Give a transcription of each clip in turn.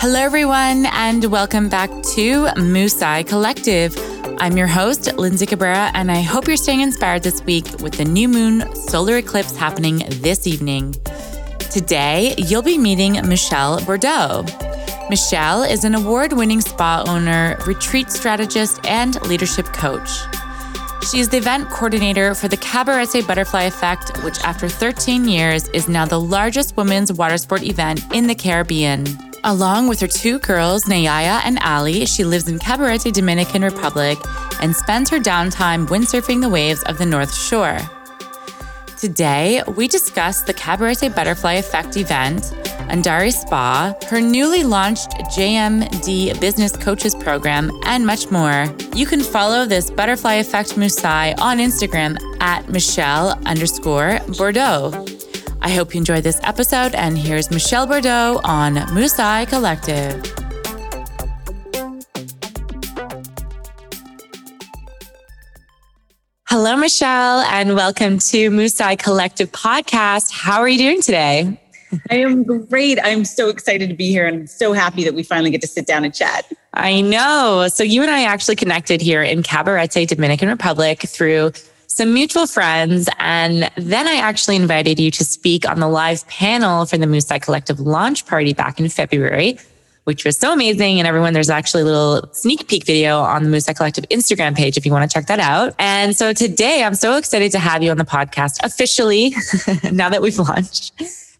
Hello, everyone, and welcome back to Musai Collective. I'm your host, Lindsay Cabrera, and I hope you're staying inspired this week with the new moon solar eclipse happening this evening. Today, you'll be meeting Michelle Bordeaux. Michelle is an award winning spa owner, retreat strategist, and leadership coach. She is the event coordinator for the Cabarete Butterfly Effect, which after 13 years is now the largest women's water sport event in the Caribbean. Along with her two girls, Nayaya and Ali, she lives in Cabarete, Dominican Republic, and spends her downtime windsurfing the waves of the North Shore. Today, we discuss the Cabarete Butterfly Effect event, Andari Spa, her newly launched JMD Business Coaches Program, and much more. You can follow this Butterfly Effect Musai on Instagram at Michelle underscore Bordeaux. I hope you enjoyed this episode, and here's Michelle Bordeaux on Musai Collective. Hello, Michelle, and welcome to Musai Collective podcast. How are you doing today? I am great. I'm so excited to be here and so happy that we finally get to sit down and chat. I know. So, you and I actually connected here in Cabarete, Dominican Republic through some mutual friends. And then I actually invited you to speak on the live panel for the Musai Collective launch party back in February, which was so amazing. And everyone, there's actually a little sneak peek video on the Musai Collective Instagram page if you want to check that out. And so today I'm so excited to have you on the podcast officially now that we've launched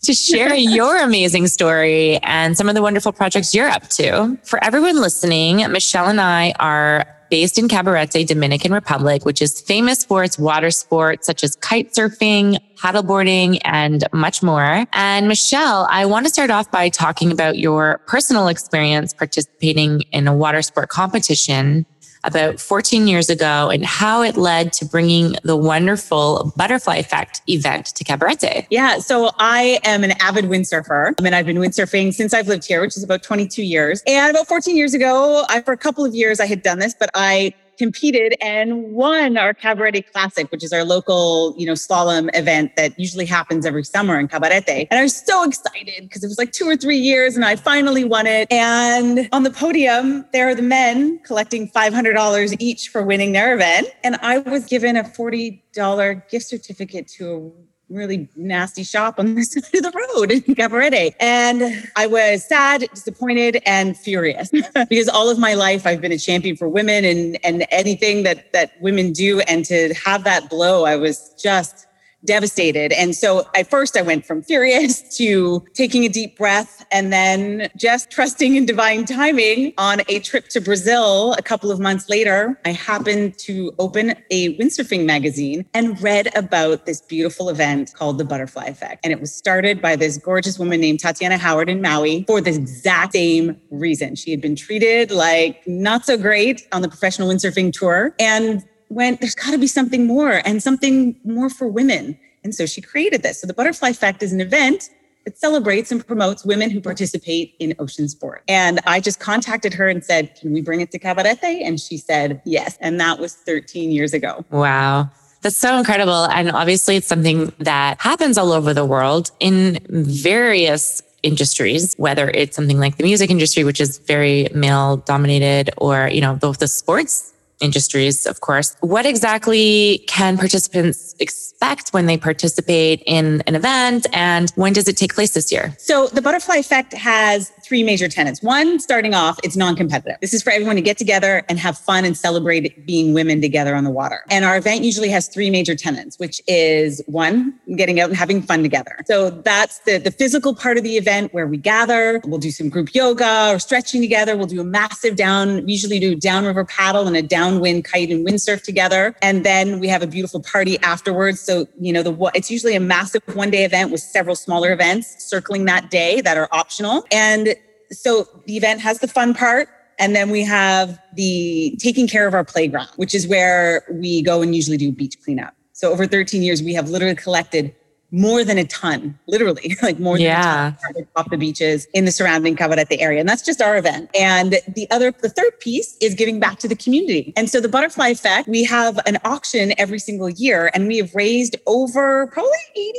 to share your amazing story and some of the wonderful projects you're up to. For everyone listening, Michelle and I are based in Cabarete, Dominican Republic, which is famous for its water sports such as kite surfing, paddleboarding, and much more. And Michelle, I want to start off by talking about your personal experience participating in a water sport competition about 14 years ago and how it led to bringing the wonderful butterfly effect event to Cabarete. Yeah. So I am an avid windsurfer. I mean, I've been windsurfing since I've lived here, which is about 22 years. And about 14 years ago, I, for a couple of years, I had done this, but I competed and won our Cabarete Classic, which is our local, you know, slalom event that usually happens every summer in Cabarete. And I was so excited because it was like two or three years and I finally won it. And on the podium, there are the men collecting $500 each for winning their event. And I was given a $40 gift certificate to a really nasty shop on the side of the road in. And I was sad, disappointed, and furious because all of my life I've been a champion for women and, and anything that, that women do. And to have that blow, I was just devastated. And so at first I went from furious to taking a deep breath and then just trusting in divine timing on a trip to Brazil a couple of months later. I happened to open a windsurfing magazine and read about this beautiful event called the Butterfly Effect. And it was started by this gorgeous woman named Tatiana Howard in Maui for the exact same reason. She had been treated like not so great on the professional windsurfing tour. And went, there's got to be something more and something more for women. And so she created this. So the Butterfly Effect is an event that celebrates and promotes women who participate in ocean sport. And I just contacted her and said, Can we bring it to Cabarete? And she said, Yes. And that was 13 years ago. Wow. That's so incredible. And obviously, it's something that happens all over the world in various industries, whether it's something like the music industry, which is very male dominated, or, you know, the, the sports industries, of course. What exactly can participants expect when they participate in an event and when does it take place this year? So the butterfly effect has three major tenets. One, starting off, it's non-competitive. This is for everyone to get together and have fun and celebrate being women together on the water. And our event usually has three major tenets, which is one, getting out and having fun together. So that's the, the physical part of the event where we gather. We'll do some group yoga or stretching together. We'll do a massive down, usually do downriver paddle and a downwind kite and windsurf together. And then we have a beautiful party afterwards. So, you know, the it's usually a massive one day event with several smaller events circling that day that are optional. And so the event has the fun part. And then we have the taking care of our playground, which is where we go and usually do beach cleanup. So over 13 years, we have literally collected more than a ton, literally, like more yeah. than a ton off the beaches in the surrounding Cabarete area. And that's just our event. And the other, the third piece is giving back to the community. And so the butterfly effect, we have an auction every single year and we have raised over probably 80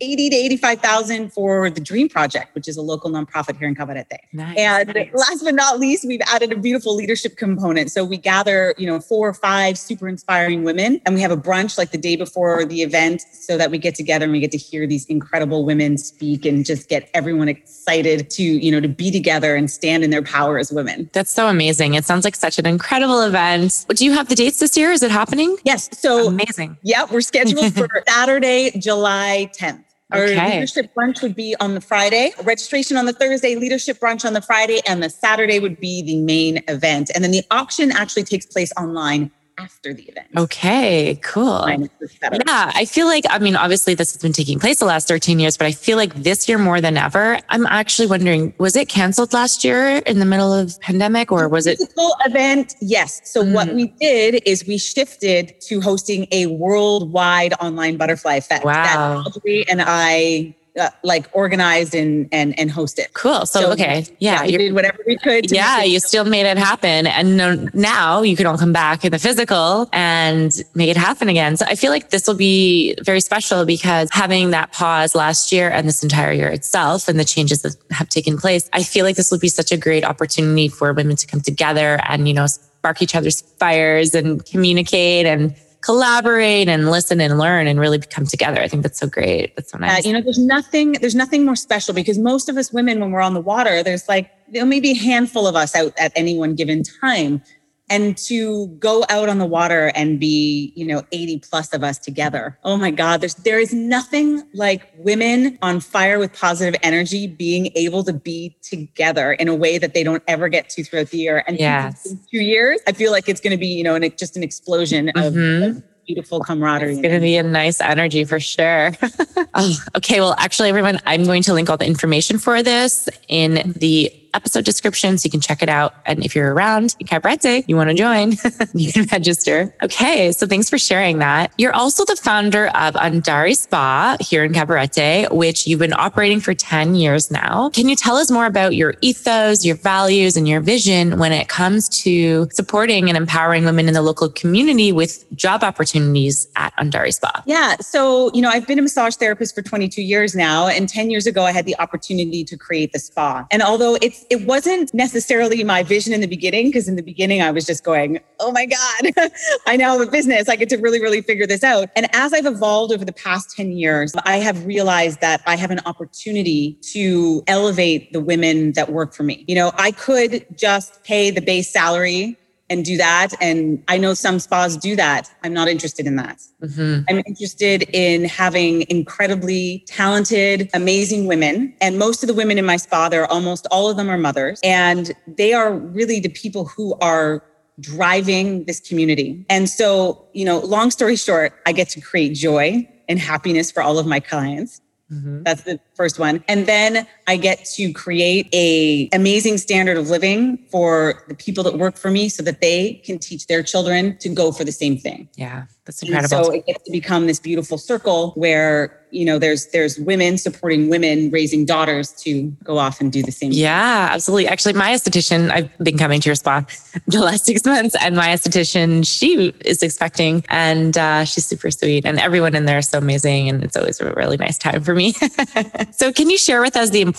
to 85,000 for the Dream Project, which is a local nonprofit here in Cabarete. Nice, and nice. last but not least, we've added a beautiful leadership component. So we gather, you know, four or five super inspiring women and we have a brunch like the day before the event so that we get together and we get to hear these incredible women speak and just get everyone excited to, you know, to be together and stand in their power as women. That's so amazing. It sounds like such an incredible event. Do you have the dates this year? Is it happening? Yes. So Amazing. Yeah, we're scheduled for Saturday, July 10th. Our Okay. leadership brunch would be on the Friday, registration on the Thursday, leadership brunch on the Friday, and the Saturday would be the main event. And then the auction actually takes place online after the event. Okay, cool. Online is just better. Yeah, I feel like, I mean, obviously this has been taking place the last 13 years, but I feel like this year more than ever, I'm actually wondering, was it canceled last year in the middle of pandemic or was it? A physical event, yes. So what Mm. we did is we shifted to hosting a worldwide online butterfly fest Wow. that Audrey and I uh, like organized and and and hosted. Cool. So, So, okay. Yeah. we you're- did whatever we could. to yeah, you still made it happen. And no- now you can all come back in the physical and make it happen again. So I feel like this will be very special because having that pause last year and this entire year itself and the changes that have taken place, I feel like this will be such a great opportunity for women to come together and, you know, spark each other's fires and communicate and collaborate and listen and learn and really come together. I think that's so great. That's so Uh, nice. you know, there's nothing, there's nothing more special because most of us women, when we're on the water, there's like there may be a handful of us out at any one given time. And to go out on the water and be, you know, 80 plus of us together. Oh my God, there's there is nothing like women on fire with positive energy being able to be together in a way that they don't ever get to throughout the year. And Yes. two years, I feel like it's going to be, you know, an, just an explosion of, Mhm. of beautiful camaraderie. It's going to be a nice energy for sure. oh, okay. Well, actually, everyone, I'm going to link all the information for this in the episode description so you can check it out. And if you're around in Cabarete, you want to join, you can register. Okay. So thanks for sharing that. You're also the founder of Andari Spa here in Cabarete, which you've been operating for 10 years now. Can you tell us more about your ethos, your values, and your vision when it comes to supporting and empowering women in the local community with job opportunities at Andari Spa? Yeah. So, you know, I've been a massage therapist for 22 years now. And 10 years ago, I had the opportunity to create the spa. And although it's, it wasn't necessarily my vision in the beginning, because in the beginning I was just going, oh my God, I now have a business. I get to really, really figure this out. And as I've evolved over the past 10 years, I have realized that I have an opportunity to elevate the women that work for me. You know, I could just pay the base salary and do that. And I know some spas do that. I'm not interested in that. Mhm. I'm interested in having incredibly talented, amazing women. And most of the women in my spa, they're almost all of them are mothers. And they are really the people who are driving this community. And so, you know, long story short, I get to create joy and happiness for all of my clients. Mhm. That's the first one. And then I get to create a amazing standard of living for the people that work for me so that they can teach their children to go for the same thing. Yeah, that's And incredible. so it gets to become this beautiful circle where, you know, there's there's women supporting women raising daughters to go off and do the same. Yeah, absolutely. Actually, my esthetician, I've been coming to your spa the last six months, and my esthetician, she is expecting, and uh, she's super sweet, and everyone in there is so amazing, and it's always a really nice time for me. so, can you share with us the importance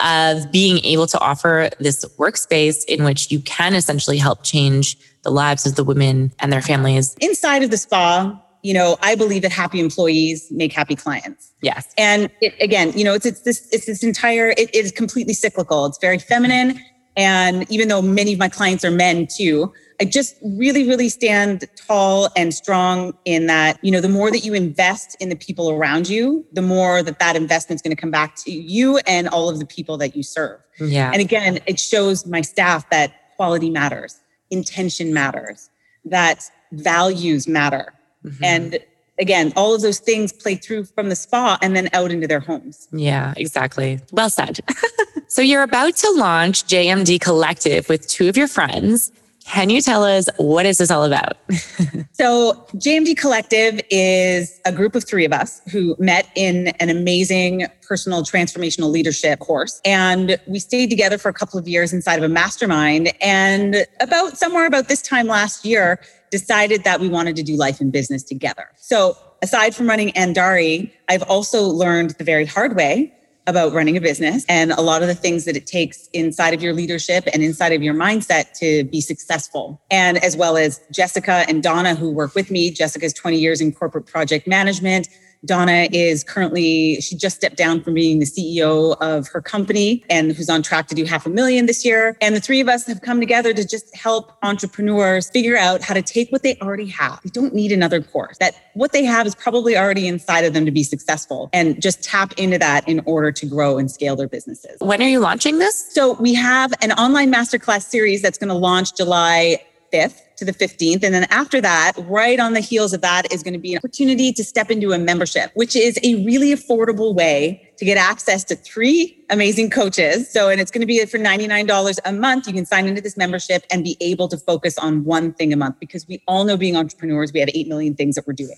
of being able to offer this workspace in which you can essentially help change the lives of the women and their families? Inside of the spa, you know, I believe that happy employees make happy clients. Yes. And it, again, you know, it's it's this it's this entire it is completely cyclical. It's very feminine, and even though many of my clients are men too, I just really really stand tall and strong in that. You know, the more that you invest in the people around you, the more that that investment's going to come back to you and all of the people that you serve. Yeah. And again, it shows my staff that quality matters, intention matters, that values matter. Mhm. And again, all of those things play through from the spa and then out into their homes. Yeah, exactly. Well said. so you're about to launch JMD Collective with two of your friends. Can you tell us what is this all about? So, JMD Collective is a group of three of us who met in an amazing personal transformational leadership course. And we stayed together for a couple of years inside of a mastermind. And about somewhere about this time last year, decided that we wanted to do life and business together. So, aside from running Andari, I've also learned the very hard way about running a business and a lot of the things that it takes inside of your leadership and inside of your mindset to be successful. And as well as Jessica and Donna, who work with me. Jessica's 20 years in corporate project management. Donna is currently, she just stepped down from being the CEO of her company and who's on track to do half a million this year. And the three of us have come together to just help entrepreneurs figure out how to take what they already have. They don't need another course, that what they have is probably already inside of them to be successful and just tap into that in order to grow and scale their businesses. When are you launching this? So we have an online masterclass series that's going to launch July 5th to the 15th. And then after that, right on the heels of that is going to be an opportunity to step into a membership, which is a really affordable way to get access to three amazing coaches. So, and it's going to be for $99 a month. You can sign into this membership and be able to focus on one thing a month because we all know being entrepreneurs, we have 8 million things that we're doing.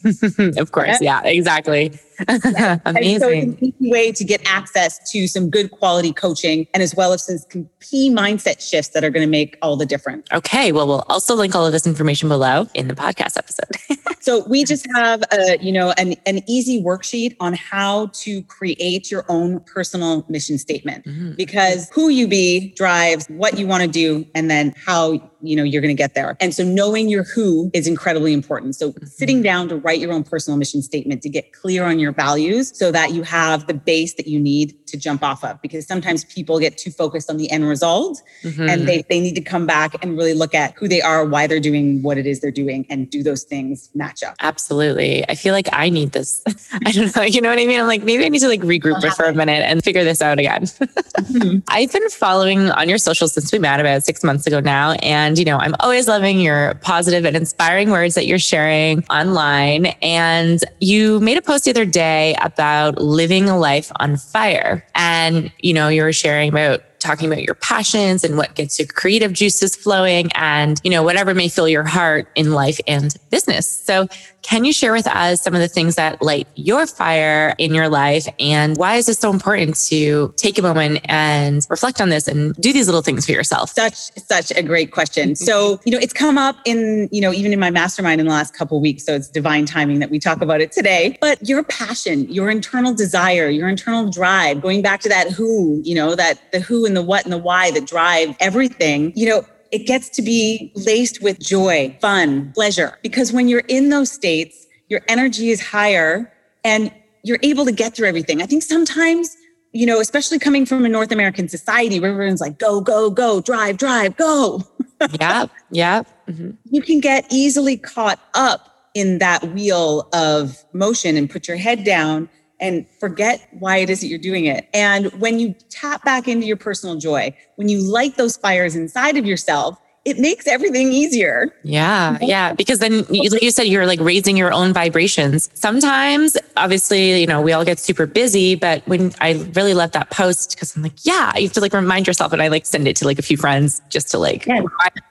of course. Yeah, exactly. amazing. So it's an easy way to get access to some good quality coaching and as well as some key mindset shifts that are going to make all the difference. Okay. Well, we'll also link all of this information below in the podcast episode. so we just have a, you know, an, an easy worksheet on how to create your own personal mission statement mm-hmm. because who you be drives what you want to do and then how you know you're going to get there. And so knowing your who is incredibly important. So mm-hmm. sitting down to write your own personal mission statement to get clear on your values so that you have the base that you need to jump off of because sometimes people get too focused on the end result mm-hmm. and they, they need to come back and really look at who they are why they're doing what it is they're doing and do those things match up. Absolutely. I feel like i need this. I don't know. You know what i mean? I'm like maybe i need to like regroup for a minute and figure this out again. Mm-hmm. i've been following on your social since we met about six months ago now and you know i'm always loving your positive and inspiring words that you're sharing online. And you made a post the other day about living a life on fire. And, you know, you were sharing about talking about your passions and what gets your creative juices flowing and, you know, whatever may fill your heart in life and business. So can you share with us some of the things that light your fire in your life? And why is it so important to take a moment and reflect on this and do these little things for yourself? Such, such a great question. So, you know, it's come up in, you know, even in my mastermind in the last couple weeks. So it's divine timing that we talk about it today. But your passion, your internal desire, your internal drive, going back to that who, you know, that the who and the what and the why that drive everything, you know, it gets to be laced with joy, fun, pleasure. Because when you're in those states, your energy is higher and you're able to get through everything. I think sometimes, you know, especially coming from a North American society where everyone's like, go, go, go, drive, drive, go. yeah. Yeah. Mm-hmm. You can get easily caught up in that wheel of motion and put your head down and forget why it is that you're doing it. And when you tap back into your personal joy, when you light those fires inside of yourself, it makes everything easier. Yeah. Yeah. Because then, like you said, you're like raising your own vibrations. Sometimes, obviously, you know, we all get super busy, but when I really love that post, because I'm like, yeah, you have to like remind yourself. And I like send it to like a few friends just to like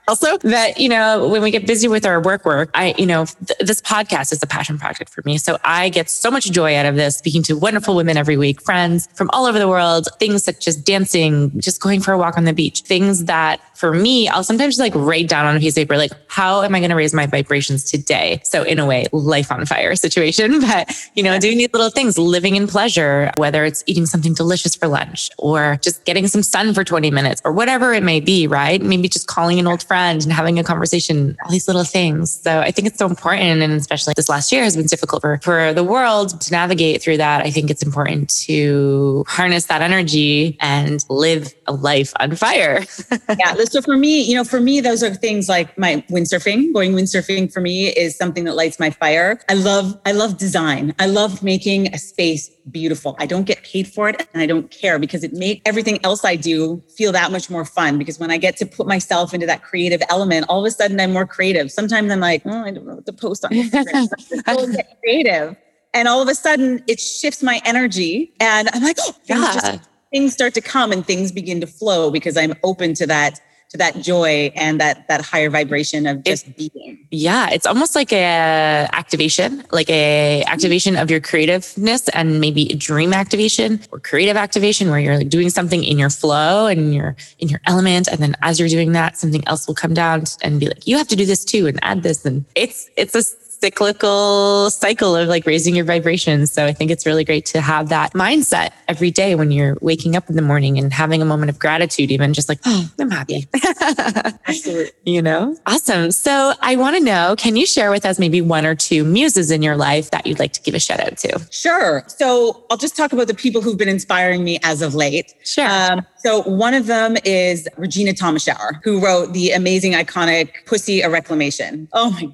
also that, you know, when we get busy with our work work, I, you know, th- this podcast is a passion project for me. So I get so much joy out of this, speaking to wonderful women every week, friends from all over the world, things such as dancing, just going for a walk on the beach, things that for me, I'll sometimes like write down on a piece of paper, like, how am I going to raise my vibrations today? So in a way, life on fire situation, but you know, doing these little things, living in pleasure, whether it's eating something delicious for lunch or just getting some sun for 20 minutes or whatever it may be, right? Maybe just calling an old friend and having a conversation, all these little things. So I think it's so important. And especially this last year has been difficult for, for the world to navigate through that. I think it's important to harness that energy and live a life on fire. yeah. So for me, you know, for me, those are things like my windsurfing. Going windsurfing for me is something that lights my fire. I love, I love design. I love making a space beautiful. I don't get paid for it and I don't care because it makes everything else I do feel that much more fun. Because when I get to put myself into that creative element, all of a sudden I'm more creative. Sometimes I'm like, oh, I don't know what to post on Instagram. I get creative. And all of a sudden it shifts my energy and I'm like, oh, yeah. Just, things start to come and things begin to flow because I'm open to that to that joy and that that higher vibration of just it, being. Yeah, it's almost like a activation, like a activation of your creativeness and maybe a dream activation or creative activation where you're like doing something in your flow and you're in your element and then as you're doing that something else will come down and be like you have to do this too and add this and it's it's a cyclical cycle of like raising your vibrations. So I think it's really great to have that mindset every day when you're waking up in the morning and having a moment of gratitude, even just like, oh, I'm happy. Absolutely. you know, awesome. So I want to know can you share with us maybe one or two muses in your life that you'd like to give a shout out to? Sure. So I'll just talk about the people who've been inspiring me as of late. Sure. Um, so one of them is Regina Thomashauer, who wrote the amazing, iconic Pussy: A Reclamation. Oh my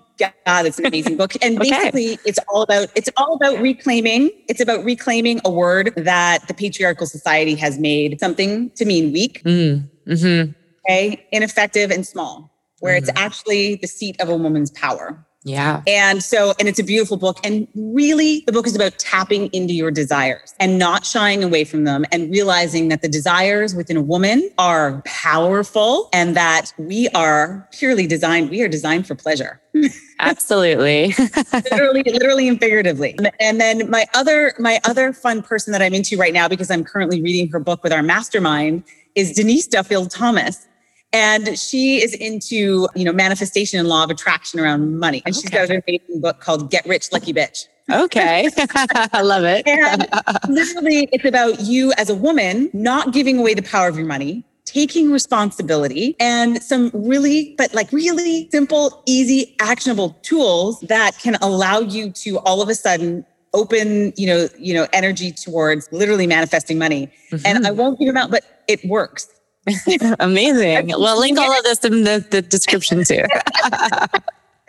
God, it's an amazing book. And Okay. basically it's all about it's all about reclaiming. It's about reclaiming a word that the patriarchal society has made something to mean weak, Mm, hmm okay, ineffective, and small, where it's mm-hmm. actually the seat of a woman's power. Yeah. And so, and it's a beautiful book. And really, the book is about tapping into your desires and not shying away from them and realizing that the desires within a woman are powerful and that we are purely designed, we are designed for pleasure. Absolutely. literally, literally and figuratively. And then my other, my other fun person that I'm into right now, because I'm currently reading her book with our mastermind, is Denise Duffield Thomas. And she is into, you know, manifestation and law of attraction around money. And she's got an amazing book called Get Rich Lucky Bitch. okay. I love it. And literally, it's about you as a woman not giving away the power of your money, taking responsibility, and some really, but like really simple, easy, actionable tools that can allow you to all of a sudden open you know you know energy towards literally manifesting money and i mm-hmm. won't give them out but it works Amazing. We'll link all of this in the, the description too.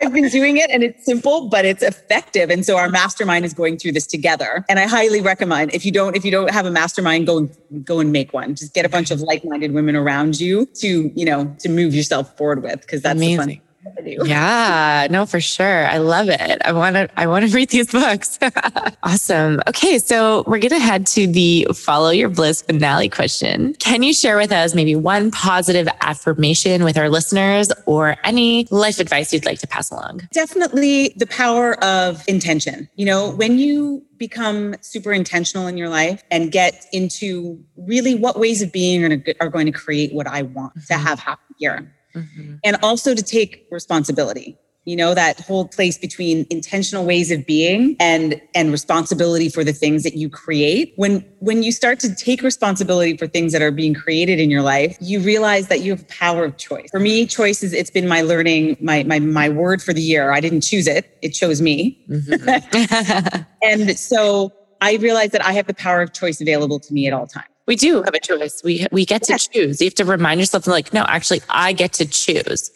I've been doing it and it's simple, but it's effective. And so our mastermind is going through this together. And I highly recommend if you don't, if you don't have a mastermind, go and go and make one. Just get a bunch of like-minded women around you to, you know, to move yourself forward with. Cause that's the fun Amazing. Thing to do. Yeah, no, for sure. I love it. I want to, I want to read these books. awesome. Okay. So we're going to head to the follow your bliss finale question. Can you share with us maybe one positive affirmation with our listeners or any life advice you'd like to pass along? Definitely the power of intention. You know, when you become super intentional in your life and get into really what ways of being are going to create what I want to mm-hmm. have happen here. Mm-hmm. and also to take responsibility you know that whole place between intentional ways of being and and responsibility for the things that you create. When when you start to take responsibility for things that are being created in your life you realize that you have power of choice. For me choice is it's been my learning my my my word for the year. I didn't choose it. It chose me. Mm-hmm. And so i realized that i have the power of choice available to me at all times we do have a choice. We we get to choose. You have to remind yourself, like, no, actually, I get to choose.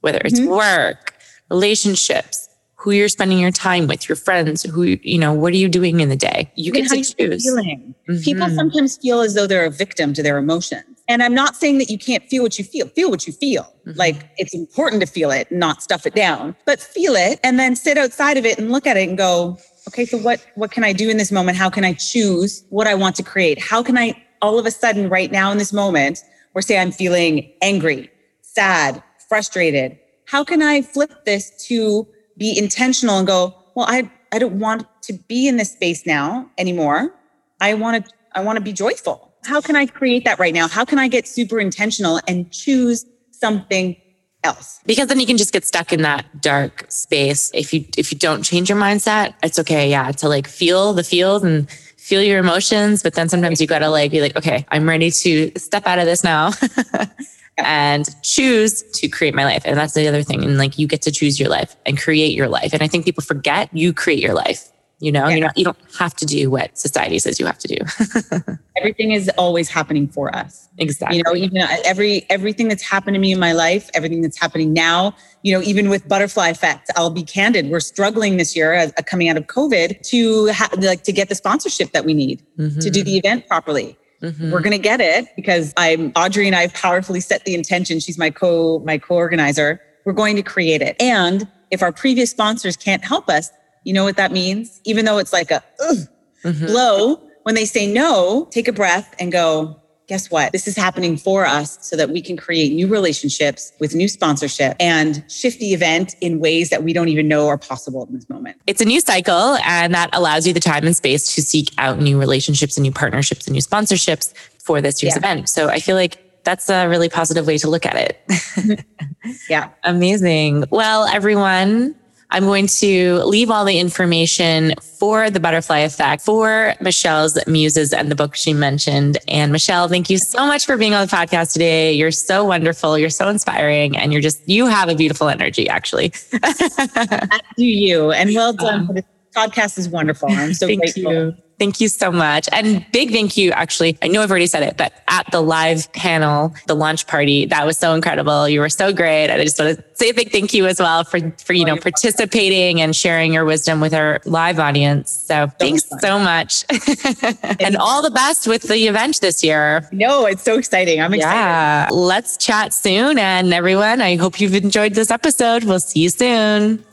Whether it's Mm-hmm. work, relationships, who you're spending your time with, your friends, who you know, what are you doing in the day? You Even get to choose. feeling. People Mhm. sometimes feel as though they're a victim to their emotions. And I'm not saying that you can't feel what you feel. Feel what you feel. Mm-hmm. Like it's important to feel it, not stuff it down. But feel it and then sit outside of it and look at it and go, okay, so what what can I do in this moment? How can I choose what I want to create? How can I all of a sudden right now in this moment, or say I'm feeling angry, sad, frustrated, how can I flip this to be intentional and go, well, I, I don't want to be in this space now anymore. I want to, I want to be joyful. How can I create that right now? How can I get super intentional and choose something else? because then you can just get stuck in that dark space if you if you don't change your mindset it's okay yeah to like feel the feels and feel your emotions but then sometimes you gotta like be like okay i'm ready to step out of this now and choose to create my life. And that's the other thing. And like you get to choose your life and create your life. And i think people forget you create your life you know Yeah. you you don't have to do what society says you have to do Everything is always happening for us. exactly You know, even every everything that's happened to me in my life, everything that's happening now, you know, even with butterfly effect, I'll be candid. We're struggling this year, uh, coming out of COVID, to ha- like to get the sponsorship that we need to do the event properly. Mhm. We're gonna get it because I'm Audrey and I have powerfully set the intention. She's my co my co-organizer. We're going to create it. And if our previous sponsors can't help us, you know what that means? Even though it's like a ugh, Mhm. blow, when they say no, take a breath and go, guess what? This is happening for us so that we can create new relationships with new sponsorship and shift the event in ways that we don't even know are possible in this moment. it's a new cycle and that allows you the time and space to seek out new relationships and new partnerships and new sponsorships for this year's Yeah. event. So I feel like that's a really positive way to look at it. Yeah. Amazing. Well, everyone, I'm going to leave all the information for the butterfly effect, for Michelle's muses and the book she mentioned. And Michelle, thank you so much for being on the podcast today. You're so wonderful. You're so inspiring. And you're just, you have a beautiful energy, actually. do you. And well done. Um, this podcast is wonderful. I'm so thank grateful. You. Thank you so much. And big thank you, actually. I know I've already said it, but at the live panel, the launch party, that was so incredible. You were so great. And I just want to say a big thank you as well for, for you know, participating and sharing your wisdom with our live audience. So, so thanks fun. so much. and all the best with the event this year. No, it's so exciting. I'm excited. Yeah. Let's chat soon. And everyone, I hope you've enjoyed this episode. We'll see you soon.